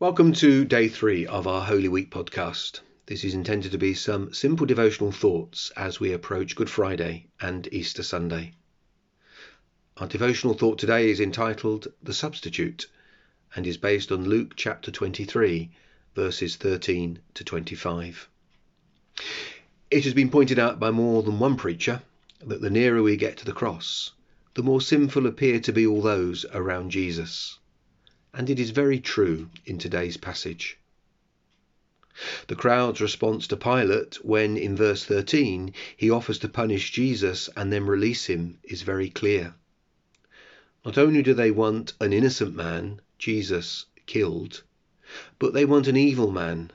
Welcome to day three of our Holy Week podcast. This is intended to be some simple devotional thoughts as we approach Good Friday and Easter Sunday. Our devotional thought today is entitled The Substitute and is based on Luke chapter 23, verses 13 to 25. It has been pointed out by more than one preacher that the nearer we get to the cross, the more sinful appear to be all those around Jesus and it is very true in today's passage. The crowd's response to Pilate when, in verse 13, he offers to punish Jesus and then release him is very clear. Not only do they want an innocent man, Jesus, killed, but they want an evil man,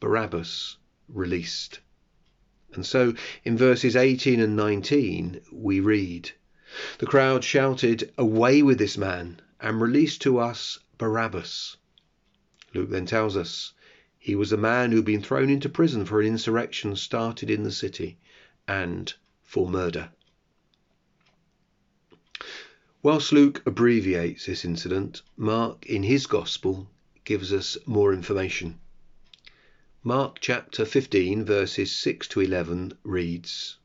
Barabbas, released. And so in verses 18 and 19 we read, The crowd shouted, Away with this man, and release to us Barabbas. Luke then tells us he was a man who'd been thrown into prison for an insurrection started in the city and for murder. Whilst Luke abbreviates this incident, Mark in his Gospel gives us more information. Mark chapter 15, verses 6 to 11 reads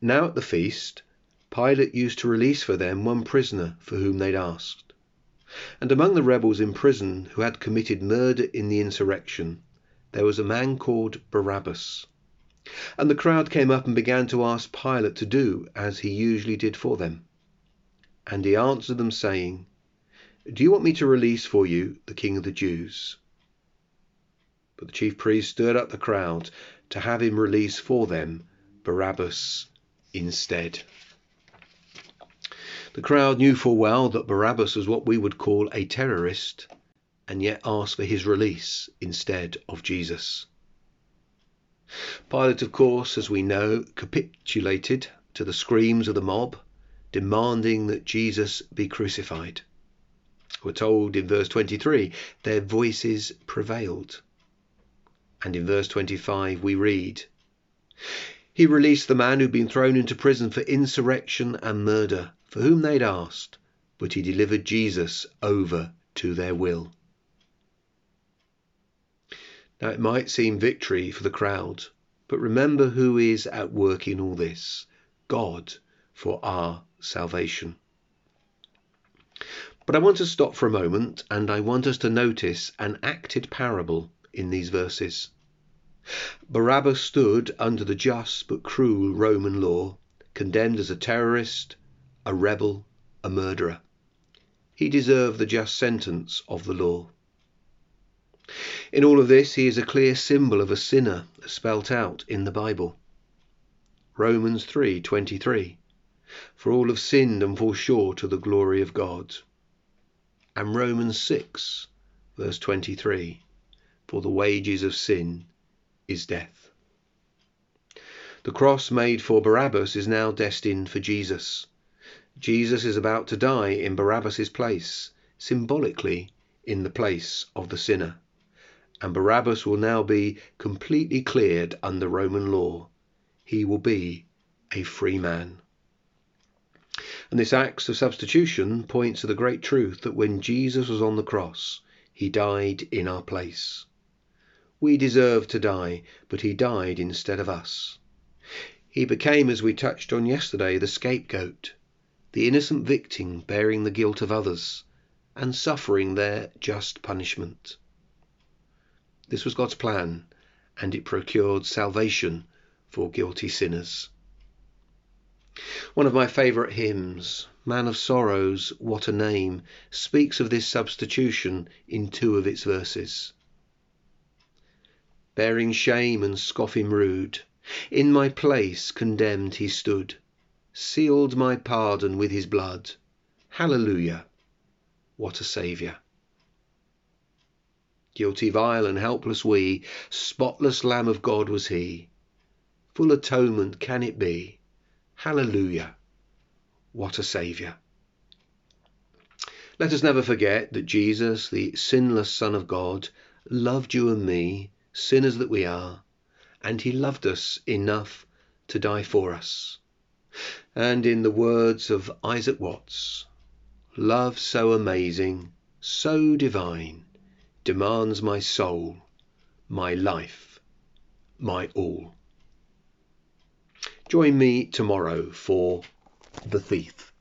Now at the feast, Pilate used to release for them one prisoner for whom they'd asked. And among the rebels in prison who had committed murder in the insurrection, there was a man called Barabbas. And the crowd came up and began to ask Pilate to do as he usually did for them. And he answered them, saying, Do you want me to release for you the king of the Jews? But the chief priests stirred up the crowd to have him release for them Barabbas instead. The crowd knew full well that Barabbas was what we would call a terrorist, and yet asked for his release instead of Jesus. Pilate, of course, as we know, capitulated to the screams of the mob, demanding that Jesus be crucified. We're told in verse 23 their voices prevailed. And in verse 25 we read, He released the man who'd been thrown into prison for insurrection and murder for whom they'd asked, but he delivered Jesus over to their will. Now, it might seem victory for the crowd, but remember who is at work in all this God for our salvation. But I want to stop for a moment and I want us to notice an acted parable in these verses. Barabbas stood under the just but cruel Roman law, condemned as a terrorist, a rebel, a murderer. He deserved the just sentence of the law. In all of this, he is a clear symbol of a sinner spelt out in the Bible. Romans 3:23 For all have sinned and fall short of the glory of God. And Romans 6 verse 23 For the wages of sin is death. The cross made for Barabbas is now destined for Jesus. Jesus is about to die in Barabbas's place, symbolically in the place of the sinner. And Barabbas will now be completely cleared under Roman law. He will be a free man. And this act of substitution points to the great truth that when Jesus was on the cross, he died in our place. We deserved to die, but he died instead of us. He became, as we touched on yesterday, the scapegoat the innocent victim bearing the guilt of others and suffering their just punishment. This was God's plan, and it procured salvation for guilty sinners. One of my favourite hymns, Man of Sorrows, What a Name, speaks of this substitution in two of its verses. Bearing shame and scoffing rude, in my place condemned he stood sealed my pardon with his blood. Hallelujah! What a Saviour! Guilty, vile, and helpless we, spotless Lamb of God was he. Full atonement can it be? Hallelujah! What a Saviour! Let us never forget that Jesus, the sinless Son of God, loved you and me, sinners that we are, and he loved us enough to die for us. And in the words of Isaac Watts, love so amazing, so divine, demands my soul, my life, my all. Join me tomorrow for The Thief.